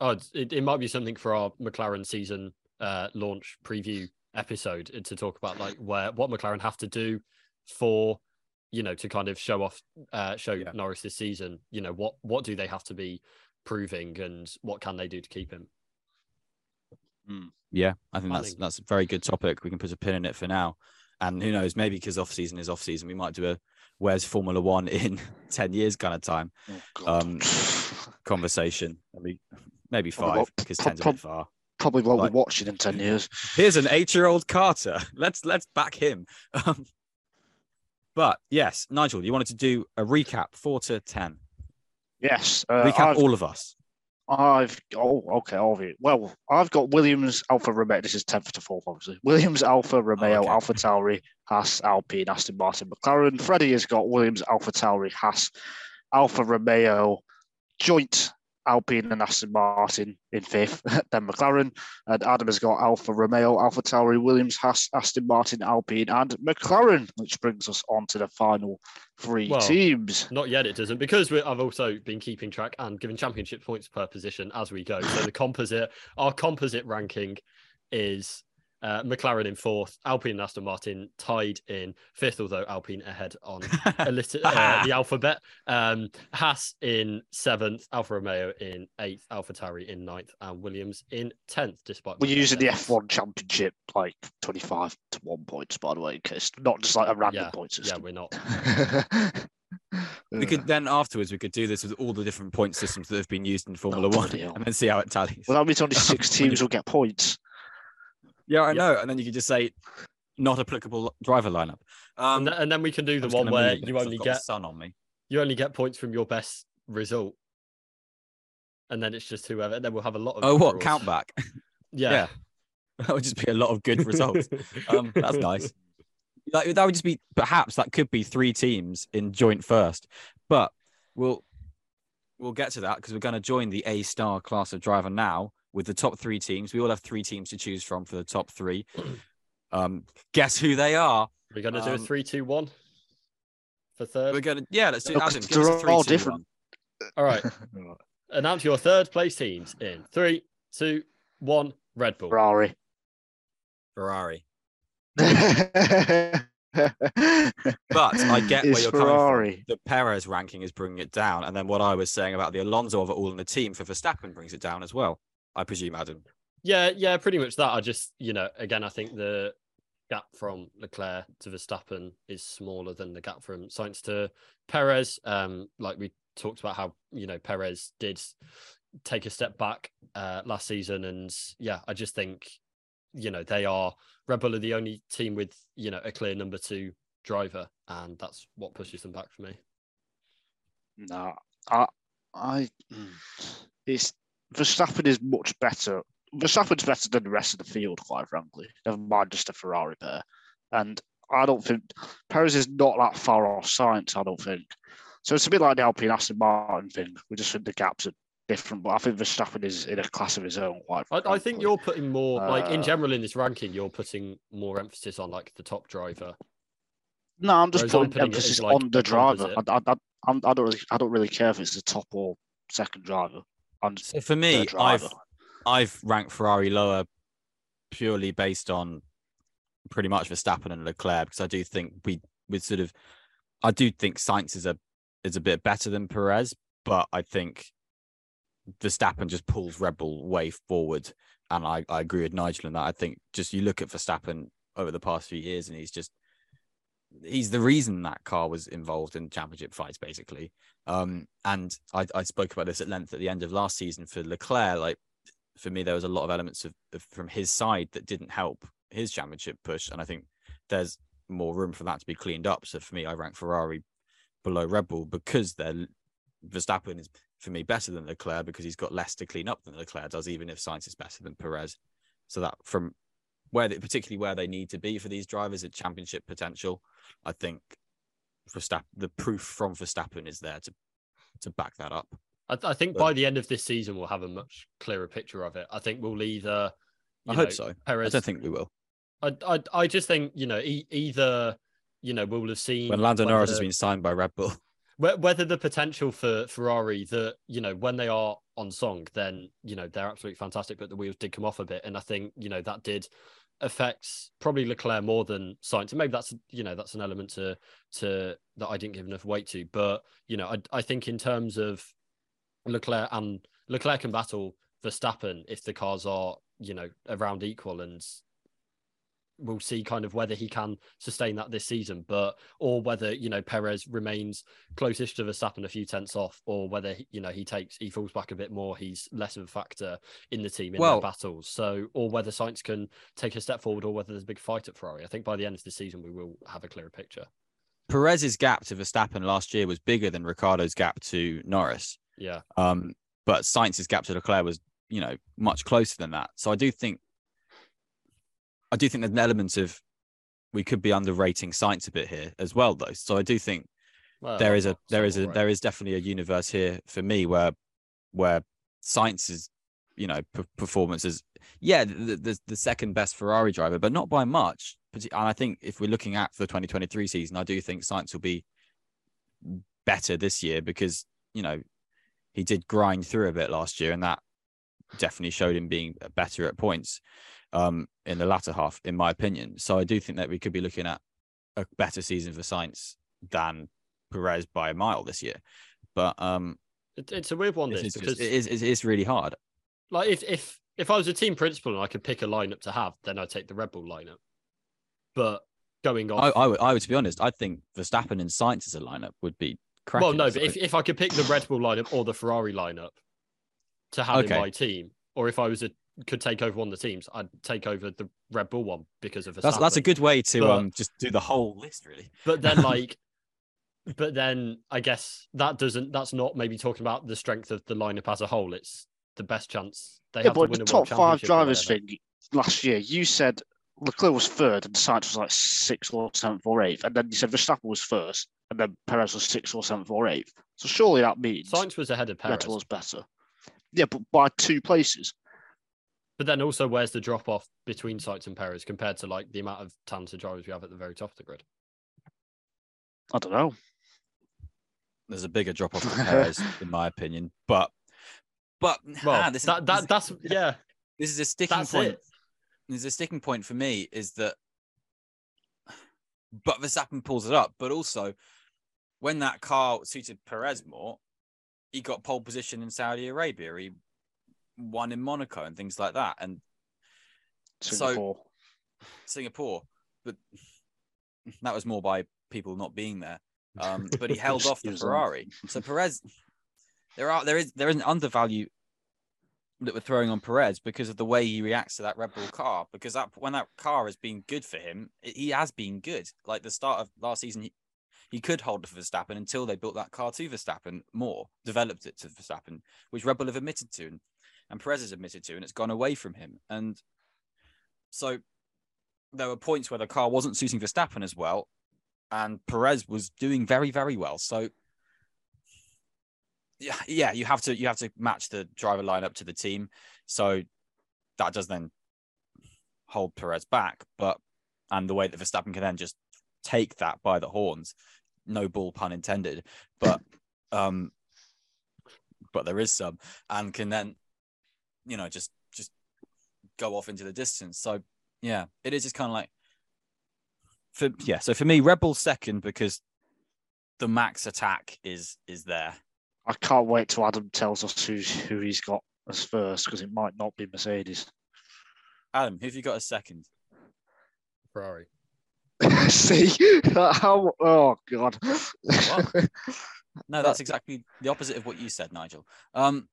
Oh, it, it might be something for our McLaren season uh, launch preview episode to talk about like where what McLaren have to do for you know to kind of show off uh, show Yeah. Norris this season. You know what what do they have to be proving and what can they do to keep him? Yeah, I think that's Planning. that's a very good topic. We can put a pin in it for now. And who knows, maybe because off season is off season, we might do a where's Formula One in 10 years kind of time Oh. Um, conversation. Maybe maybe five because prob- 10's a bit far. Probably won't like- be watching in 10 years. Here's an eight-year-old Carter. Let's let's back him. Um, but yes, Nigel, you wanted to do a recap four to ten. Yes. Uh, recap I've, all of us. I've oh okay, all of it. Well, I've got Williams, Alfa Romeo. This is tenth to fourth, obviously. Williams, Alfa oh, Romeo, okay. AlphaTauri, Haas, Alpine, Aston Martin, McLaren. Freddie has got Williams, AlphaTauri, Haas, Alfa Romeo, joint Alpine and Aston Martin in fifth. then McLaren, and Adam has got Alfa Romeo, AlphaTauri, Williams, Haas, Aston Martin, Alpine, and McLaren, which brings us on to the final three Well, teams. Not yet, it doesn't because I've also been keeping track and giving championship points per position as we go. So the composite, our composite ranking is uh, McLaren in fourth, Alpine and Aston Martin tied in fifth, although Alpine ahead on a lit- uh, the alphabet. Um, Haas in seventh, Alfa Romeo in eighth, AlphaTauri in ninth, and Williams in tenth. Despite We're using the. F1 Championship like 25 to 1 points, by the way, in case not just like a random Yeah, point Yeah, system. we're not. We could then afterwards we could do this with all the different point systems that have been used in Formula One bloody hell. and then see how it tallies. Well, that means only six teams will get points. Yeah, I know. And then you could just say not applicable driver lineup. Um, and, th- and then we can do the one where you only get sun on me. you only get points from your best result. And then it's just whoever. Then we'll have a lot of. Oh, what count back? Yeah. yeah. That would just be a lot of good results. Um, that's nice. Like, that would just be perhaps that could be three teams in joint first, but we'll we'll get to that because we're going to join the A star class of driver now with the top three teams. We all have three teams to choose from for the top three. Um, guess who they are? We're gonna do a Um, three, two, one for third. We're gonna yeah, let's do. 'cause Adam, give us a they're three, all two, different. one. All right. Announce your third place teams in three, two, one. Red Bull. Ferrari. Ferrari. But I get where you're coming Ferrari. from. The Perez ranking is bringing it down, and then what I was saying about the Alonso of it all in the team for Verstappen brings it down as well. I presume, Adam. Yeah, yeah, pretty much that. I just, you know, again, I think the gap from Leclerc to Verstappen is smaller than the gap from Sainz to Perez. Um, like we talked about how you know Perez did take a step back uh, last season, and yeah, I just think you know they are Red Bull are the only team with you know a clear number two driver, and that's what pushes them back for me. No, I, I, mm, it's Verstappen is much better. Verstappen's better than the rest of the field, quite frankly. Never mind just a Ferrari pair. And I don't think Perez is not that far off Sainz. I don't think. So it's a bit like the Alpine Aston Martin thing. We just think the gaps are different, but I think Verstappen is in a class of his own. Quite. I, I think you're putting more like in Uh, general in this ranking, you're putting more emphasis on like the top driver. No, I'm just Whereas putting putting emphasis like, on the driver. I, I, I, I don't really, I don't really care if it's the top or second driver. So for me, I've. I've ranked Ferrari lower purely based on pretty much Verstappen and Leclerc because I do think we we sort of I do think Sainz is a is a bit better than Perez, but I think Verstappen just pulls Red Bull way forward, and I, I agree with Nigel in that. I think just you look at Verstappen over the past few years, and he's just he's the reason that car was involved in championship fights, basically. Um, and I, I spoke about this at length at the end of last season for Leclerc. Like for me, there was a lot of elements of, of from his side that didn't help his championship push, and I think there's more room for that to be cleaned up. So for me, I rank Ferrari below Red Bull because they're Verstappen is for me better than Leclerc because he's got less to clean up than Leclerc does, even if Sainz is better than Perez. So that from where they, particularly where they need to be for these drivers at championship potential, I think Verstappen the proof from Verstappen is there to to back that up. I, I think But- by the end of this season, we'll have a much clearer picture of it. I think we'll either. I you hope know, so. I don't think we will. I, I, I just think you know e- either you know we'll have seen When Lando Norris has been signed by Red Bull, whether the potential for Ferrari that you know when they are on song, then you know they're absolutely fantastic, but the wheels did come off a bit, and I think you know that did affects probably Leclerc more than Sainz, and maybe that's you know that's an element to to that I didn't give enough weight to, but you know I I think in terms of Leclerc and Leclerc can battle Verstappen if the cars are you know around equal and we'll see kind of whether he can sustain that this season, but or whether you know Perez remains closest to Verstappen a few tenths off, or whether you know he takes he falls back a bit more, he's less of a factor in the team in Well- their battles. So, or whether Sainz can take a step forward, or whether there's a big fight at Ferrari. I think by the end of the season we will have a clearer picture. Perez's gap to Verstappen last year was bigger than Ricciardo's gap to Norris. Yeah, Um, but Sainz's gap to Leclerc was, you know, much closer than that. So I do think, I do think there's an element of we could be underrating Sainz a bit here as well, though. So I do think well, there is a there is a alright. there is definitely a universe here for me where where Sainz is you know p- performance is yeah the, the the second best Ferrari driver, but not by much. And I think if we're looking at the 2023 season, I do think Sainz will be better this year because you know he did grind through a bit last year, and that definitely showed him being better at points um, in the latter half, in my opinion. So I do think that we could be looking at a better season for Sainz than Perez by a mile this year. But um, It, it's a weird one this it's because it is it is really hard. like if if if I was a team principal and I could pick a lineup to have, then I'd take the Red Bull lineup. But going I, off, I would I would to be honest, I think Verstappen and Sainz as a lineup would be cracking. well, no, but if, if I could pick the Red Bull lineup or the Ferrari lineup to have Okay. in my team, or if I was a could take over one of the teams, I'd take over the Red Bull one because of that's that's a good way to But- um just do the whole list really. But then, like, but then I guess that doesn't. That's not maybe talking about the strength of the lineup as a whole. It's the best chance they Yeah, have to win the top five drivers whatever. thing last year, you said Leclerc was third and Sainz was like sixth or seventh or eighth, and then you said Verstappen was first, and then Perez was sixth or seventh or eighth. So surely that means Sainz was ahead of Red Perez, was better. Yeah, but by two places. But then also where's the drop off between Sainz and Perez compared to like the amount of talented drivers we have at the very top of the grid? I don't know. There's a bigger drop off for Perez, in my opinion. But but Well, ah, this is- that, this that is- that's yeah, this is a sticking that's point. it. There's a sticking point for me is that but Verstappen pulls it up. But also, when that car suited Perez more, he got pole position in Saudi Arabia. He won in Monaco and things like that, and So- Singapore. Singapore. But that was more by people not being there. Um, but he held off the Ferrari. So Perez, there are there is there is an undervalue that we're throwing on Perez because of the way he reacts to that Red Bull car. Because that when that car has been good for him, it- he has been good. Like the start of last season, he, he could hold for Verstappen until they built that car to Verstappen more, developed it to Verstappen, which Red Bull have admitted to, and, and Perez has admitted to, and it's gone away from him. And so there were points where the car wasn't suiting Verstappen as well, and Perez was doing very, very well. So yeah, yeah, you have to you have to match the driver lineup to the team. So that does then hold Perez back, but and the way that Verstappen can then just take that by the horns, no bull pun intended, but um but there is some and can then you know just just go off into the distance. So yeah, it is just kind of like for yeah. So for me, Red Bull second because the max attack is is there. I can't wait till Adam tells us who's, who he's got as first because it might not be Mercedes. Adam, who have you got as second? Ferrari. See how? Oh God! No, that's exactly the opposite of what you said, Nigel. Um,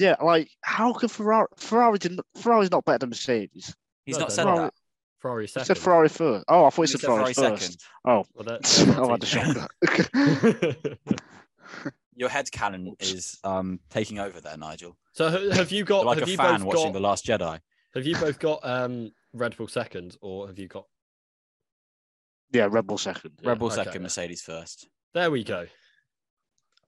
yeah, like how can Ferrari? Ferrari didn't. Ferrari's not better than Mercedes. he's No, not they're said not. that. Ferrari He said Ferrari first. Oh, I thought he He said said Ferrari, Ferrari first. second. Oh, Well, that- I had a shock. Your head canon is um taking over there, Nigel. so have you got? like have a you fan both watching got? The Last Jedi. Have you both got um Red Bull second, or have you got? yeah, Red Bull second. Yeah, Red Bull okay, second, yeah. Mercedes first. There we go.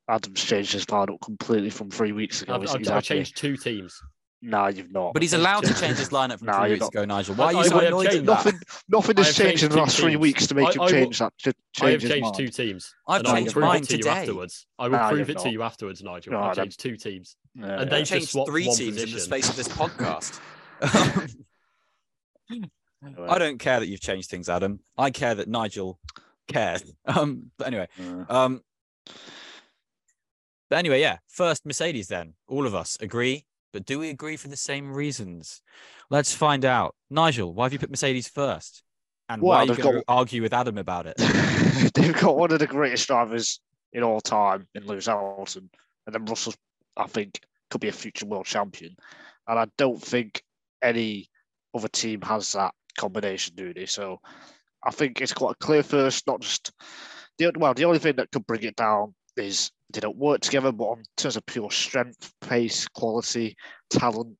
Adam's changed his lineup completely from three weeks ago. I've, He's- I've, I've changed two teams. No, you've not. But he's allowed to change his teams. lineup from No, three you're weeks not. ago, Nigel. Why I- are you I so have annoyed at that? Nothing, nothing has have changed in the last two three weeks to make I- him I will- change that. To I have change changed mind. two teams. I've and I will changed prove mine it to you today. afterwards. I will No, prove you've it to you afterwards, Nigel. No, I I don't- changed two teams. Yeah, And yeah. they I've changed three one teams in the space of this podcast. I don't care that you've changed things, Adam. I care that Nigel cares. Um, but anyway, um, but anyway, yeah. First, Mercedes. Then all of us agree, but do we agree for the same reasons? Let's find out. Nigel, why have you put Mercedes first? And why Well, are you going to argue with Adam about it? they've got one of the greatest drivers in all time in Lewis Hamilton, and then Russell, I think, could be a future world champion. And I don't think any other team has that combination, do they? So I think it's quite a clear first. Not just the well, the only thing that could bring it down is they don't work together, but in terms of pure strength, pace, quality, talent,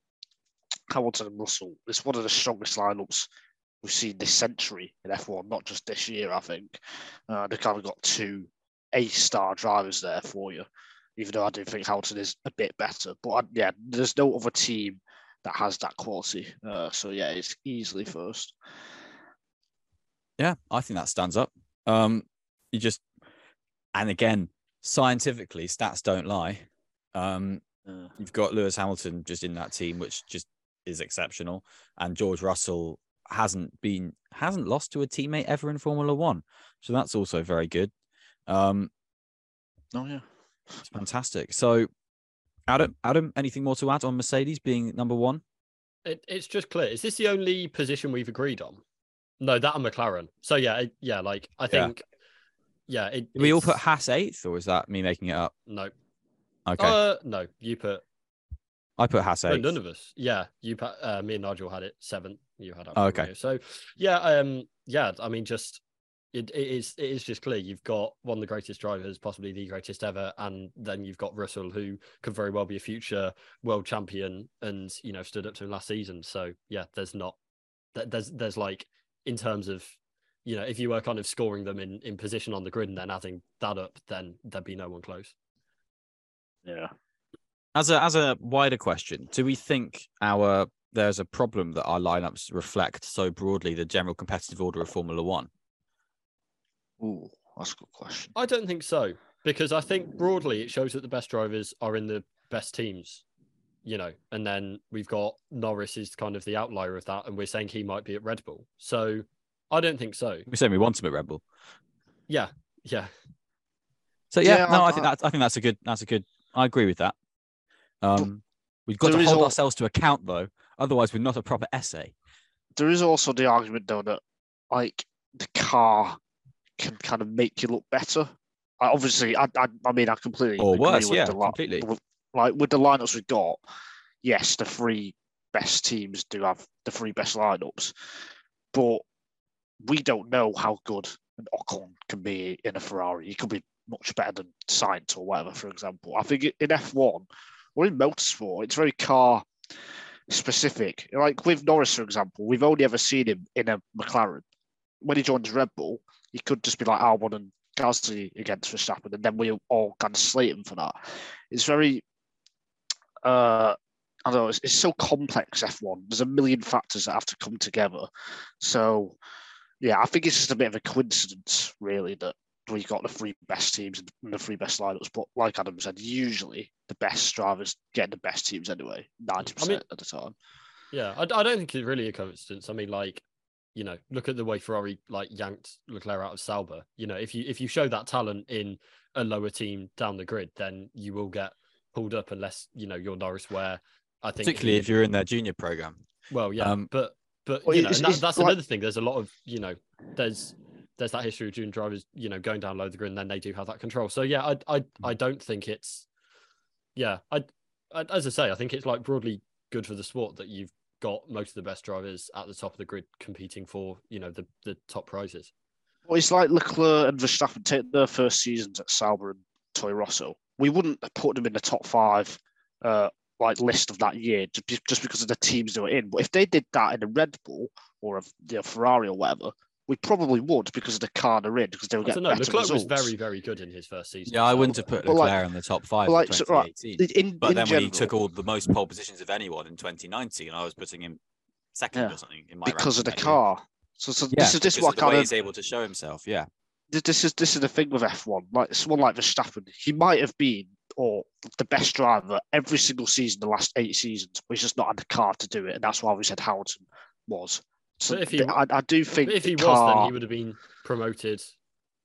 Hamilton and Russell, it's one of the strongest lineups we've seen this century in F1, not just this year, I think. Uh, they've kind of got two A-star drivers there for you, even though I do think Hamilton is a bit better. But I, yeah, there's no other team that has that quality. Uh, so yeah, it's easily first. Yeah, I think that stands up. Um, you just, and again, scientifically, stats don't lie. Um, Uh, you've got Lewis Hamilton just in that team, which just is exceptional, and George Russell hasn't been hasn't lost to a teammate ever in Formula One, so that's also very good. Um, oh yeah. it's fantastic. So, Adam, Adam, anything more to add on Mercedes being number one? It, it's just clear. Is this the only position we've agreed on? No, that and McLaren. So yeah, it, yeah. Like I think, yeah. it, Did we all put Haas eighth, or is that me making it up? no. Okay, Uh, no, you put I put Haas no, eighth. none of us. Yeah, you put uh, me and Nigel had it seventh. You had Oh, Alfa okay. Romeo. So yeah, um, yeah. I mean, just it, it is it is just clear you've got one of the greatest drivers, possibly the greatest ever, and then you've got Russell, who could very well be a future world champion, and you know stood up to him last season. So yeah, there's not there's there's like in terms of you know if you were kind of scoring them in in position on the grid and then adding that up, then there'd be no one close. Yeah. As a as a wider question, do we think our there's a problem that our lineups reflect so broadly the general competitive order of Formula One? Ooh, that's a good question. I don't think so because I think broadly it shows that the best drivers are in the best teams, you know, and then we've got Norris is kind of the outlier of that, and we're saying he might be at Red Bull. So I don't think so. We said we want him at Red Bull. Yeah, yeah. So yeah, Yeah, no, I- I think that's I think that's a good that's a good. I agree with that. Um, we've got to hold al- ourselves to account though, otherwise we're not a proper essay. There is also the argument though that like the car can kind of make you look better. I, obviously, I, I I mean I completely Or agree worse, with yeah, the li- completely. with- like with the lineups we've got. Yes, the three best teams do have the three best lineups, but we don't know how good an Ocon can be in a Ferrari. He could be much better than Sainz or whatever, for example. I think in F1 or in motorsport, it's very car specific. Like with Norris, for example, we've only ever seen him in a McLaren. When he joins Red Bull, he could just be like Albon and Gasly against Verstappen, and then we all kind of slate him for that. It's very, uh, I don't know, it's, it's so complex, F1. There's a million factors that have to come together. So, yeah, I think it's just a bit of a coincidence, really, that we got the three best teams and the three best lineups. But like Adam said, usually the best drivers get the best teams anyway, 90% I mean- of the time. Yeah, I, I don't think it's really a coincidence. I mean, like, you know, look at the way Ferrari like yanked Leclerc out of Sauber. You know, if you if you show that talent in a lower team down the grid, then you will get pulled up unless you know you're Norris. Where I think, Particularly if you're in their junior program. well, yeah, um, but but Well, you know, that, that's like- another thing. There's a lot of you know, there's there's that history of junior drivers, you know, going down low the grid, and then they do have that control. So yeah, I I I don't think it's yeah, I, I as I say, I think it's like broadly good for the sport that you've got most of the best drivers at the top of the grid competing for you know the the top prizes. Well, it's like Leclerc and Verstappen take their first seasons at Sauber and Toro Rosso. We wouldn't have put them in the top five, uh, like list of that year just, just because of the teams they were in. But if they did that in a Red Bull or a you know, Ferrari or whatever, we probably would because of the car they're in because they were getting get don't better Leclerc was very very good in his first season. Yeah, I wouldn't have put But like- Leclerc in the top five like, in so- right, In, But in then general, when he took all the most pole positions of anyone in 2019, I was putting him second Yeah. or something in my because of the ranking year. car. So, so Yeah, this is this is what kind of he's able to show himself. Yeah, this is this is the thing with F1. Like someone like Verstappen, he might have been or the best driver every single season the last eight seasons, but he's just not had the car to do it, and that's why we said Hamilton was. So But if he I, I do think if he car, was, then he would have been promoted.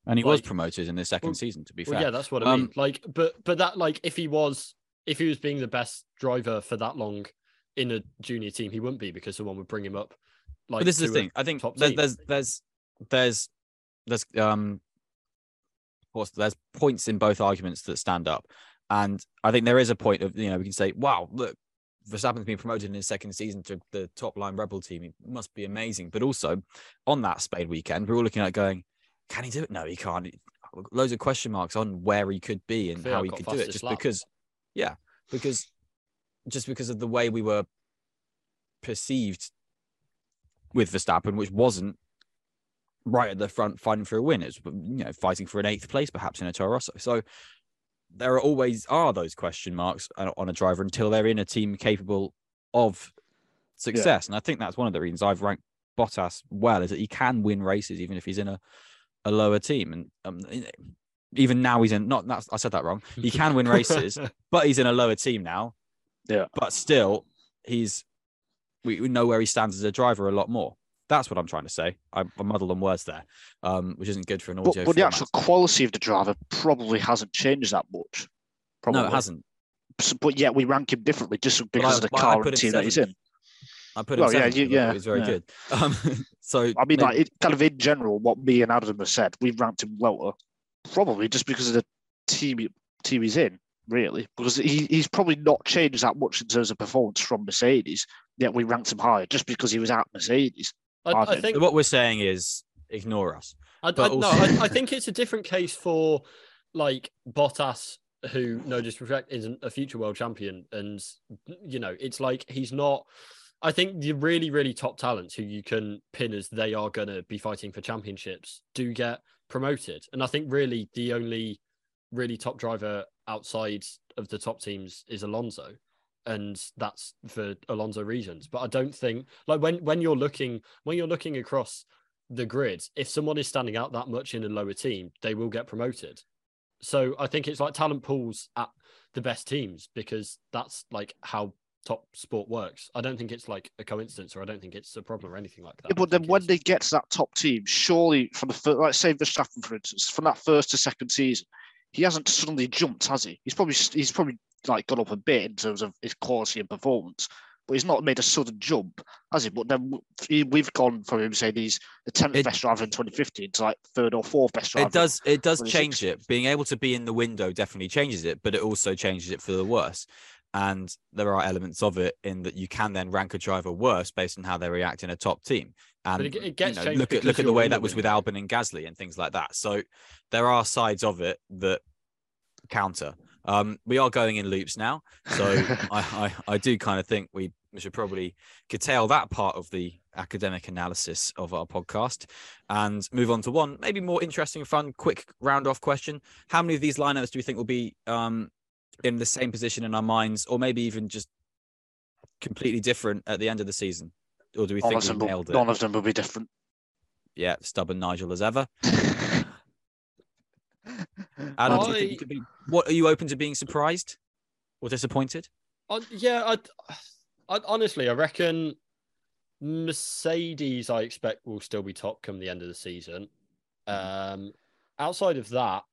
and he was promoted in the second Well- season. To be Well, fair, yeah, that's what I mean. Um, Like, but but that like if he was if he was being the best driver for that long in a junior team, he wouldn't be because someone would bring him up. Like but this is the thing. I think top there's, there's there's there's there's um what's there's points in both arguments that stand up, and I think there is a point of you know we can say wow look Verstappen's been promoted in his second season to the top line Red Bull team. He must be amazing. But also on that Spade weekend, we're all looking at going, can he do it? No, he can't. Loads of question marks on where he could be and how he could do it. Just lap. because, yeah, because just because of the way we were perceived with Verstappen, which wasn't right at the front fighting for a win. It's you know fighting for an eighth place perhaps in a Toro Rosso. So there are always are those question marks on on a driver until they're in a team capable of success. And I think that's one of the reasons I've ranked Bottas well is that he can win races even if he's in a, a lower team. And um, even now he's in not that's, I said that wrong. He can win races, but he's in a lower team now. Yeah. But still, he's we, we know where he stands as a driver a lot more. That's what I'm trying to say. I, I muddled on words there, um, which isn't good for an audio. but the format. actual quality of the driver probably hasn't changed that much. Probably. no, it hasn't. S- But yet we rank him differently just because I- of the but car and team that he's in. I put him Well, yeah, you- because I thought yeah, he was very yeah. good. Um, so I mean, maybe- like it, kind of in general, what me and Adam have said, we've ranked him lower, probably just because of the team team he's in, really, because he, he's probably not changed that much in terms of performance from Mercedes. Yet we ranked him higher just because he was at Mercedes. I, I I think- think what we're saying is ignore us. I, But I, no, I, I think it's a different case for like Bottas, who, no disrespect, isn't a future world champion, and you know, it's like he's not. I think the really, really top talents who you can pin as they are going to be fighting for championships do get promoted, and I think really the only really top driver outside of the top teams is Alonso, and that's for Alonso reasons. But I don't think like when when you're looking when you're looking across the grid, if someone is standing out that much in a lower team, they will get promoted. So I think it's like talent pools at the best teams because that's like how top sport works. I don't think it's like a coincidence, or I don't think it's a problem or anything like that. Yeah, but then when they get to that top team, surely from the first, like say Verstappen, for instance, from that first to second season, he hasn't suddenly jumped, has he? He's probably he's probably like gone up a bit in terms of his quality and performance, but he's not made a sudden jump, has he? But then we've gone from him saying he's the tenth best driver in 2015 to like third or fourth best driver. It does. It does change it. Being able to be in the window definitely changes it, but it also changes it for the worse. And there are elements of it in that you can then rank a driver worse based on how they react in a top team. And it- it you gets know, changed look at look at the way that was with window. Albon and Gasly and things like that. So there are sides of it that counter. Um, we are going in loops now, so I, I I do kind of think we we should probably curtail that part of the academic analysis of our podcast and move on to one maybe more interesting, fun, quick round off question. How many of these lineups do you think will be um, in the same position in our minds, or maybe even just completely different at the end of the season? Or do we none, think we will, nailed it? none of them will be different. Yeah, stubborn Nigel as ever. Adam, do you think I- you be? What are you open to being surprised or disappointed? Uh, yeah, I, I honestly, I reckon Mercedes. I expect will still be top come the end of the season. Um, outside of that,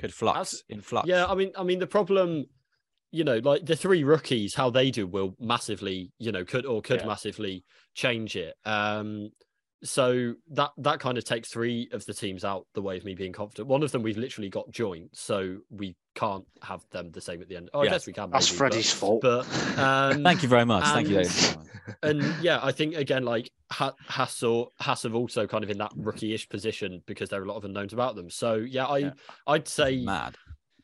Could flux in flux. yeah, I mean, I mean, the problem, you know, like the three rookies, how they do will massively, you know, could or could Yeah. massively change it. Um, so that that kind of takes three of the teams out the way of me being confident. One of them we've literally got joint, so we can't have them the same at the end. Oh, I guess we can. That's maybe, Freddie's fault. But, but um, Thank you very much. Thank you. and- and yeah, I think again, like ha- Haas or Haas have also kind of in that rookie-ish position because there are a lot of unknowns about them. So yeah, I Yeah. I'd say Mad.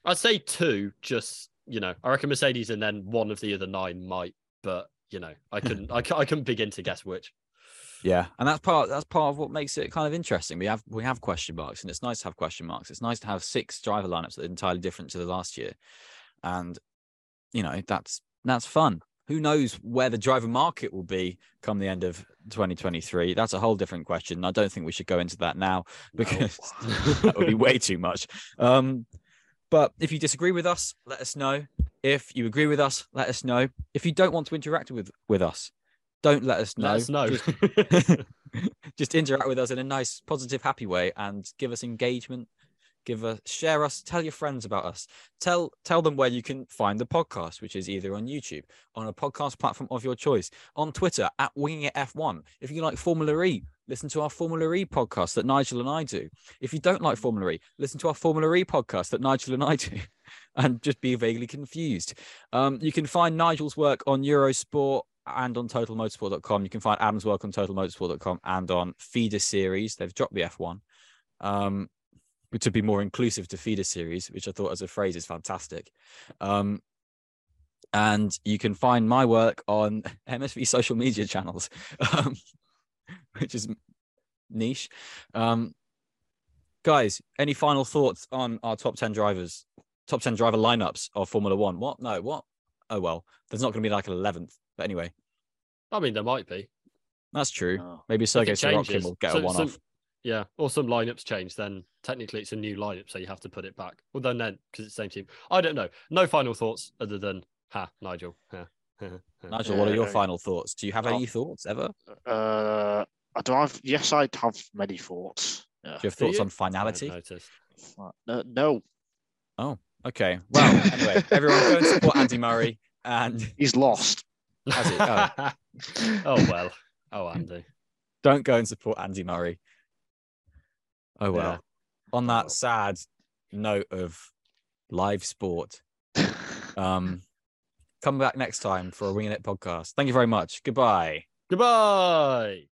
I'd say two. Just you know, I reckon Mercedes and then one of the other nine might, but you know, I couldn't I, I couldn't begin to guess which. Yeah, and that's part that's part of what makes it kind of interesting. We have we have question marks, and it's nice to have question marks. It's nice to have six driver lineups that are entirely different to the last year, and you know that's that's fun. Who knows where the driver market will be come the end of 2023? That's a whole different question. I don't think we should go into that now because that would be way too much. Um, but if you disagree with us, let us know. If you agree with us, let us know. If you don't want to interact with with us, don't let us know. Let us know. Just, just interact with us in a nice, positive, happy way, and give us engagement. Give us, share us, tell your friends about us. Tell tell them where you can find the podcast, which is either on YouTube, on a podcast platform of your choice, on Twitter at Winging It F1. If you like Formula E, listen to our Formula E podcast that Nigel and I do. If you don't like Formula E, listen to our Formula E podcast that Nigel and I do, and just be vaguely confused. Um, you can find Nigel's work on Eurosport and on totalmotorsport.com. You can find Adam's work on totalmotorsport.com and on Feeder Series. They've dropped the F1 um, to be more inclusive to Feeder Series, which I thought as a phrase is fantastic. Um, and you can find my work on MSV social media channels, um, which is niche. Um, guys, any final thoughts on our top 10 drivers, top 10 driver lineups of Formula One? What? No, what? Oh, well, there's not going to be like an 11th. But anyway, I mean, there might be. that's true. Oh. Maybe If Sergei Sorokin changes, will get so- a one off. Yeah, or some lineups change, then technically it's a new lineup, so you have to put it back. Although then, because it's the same team. I don't know. No final thoughts other than ha, Nigel. Ha, ha, ha. Nigel, what are your final thoughts? Do you have Oh. any thoughts ever? Uh, I don't have. Yes, I have many thoughts. Yeah. Do you have Do thoughts you? on finality? hadn't. Uh, no, Oh, Okay. Well, anyway, everyone go and support Andy Murray. And he's lost. Has he? Oh. oh well. Oh Andy. don't go and support Andy Murray. Oh well. Yeah. On Oh, that sad note of live sport, um, come back next time for a Winging It podcast. Thank you very much. Goodbye. Goodbye.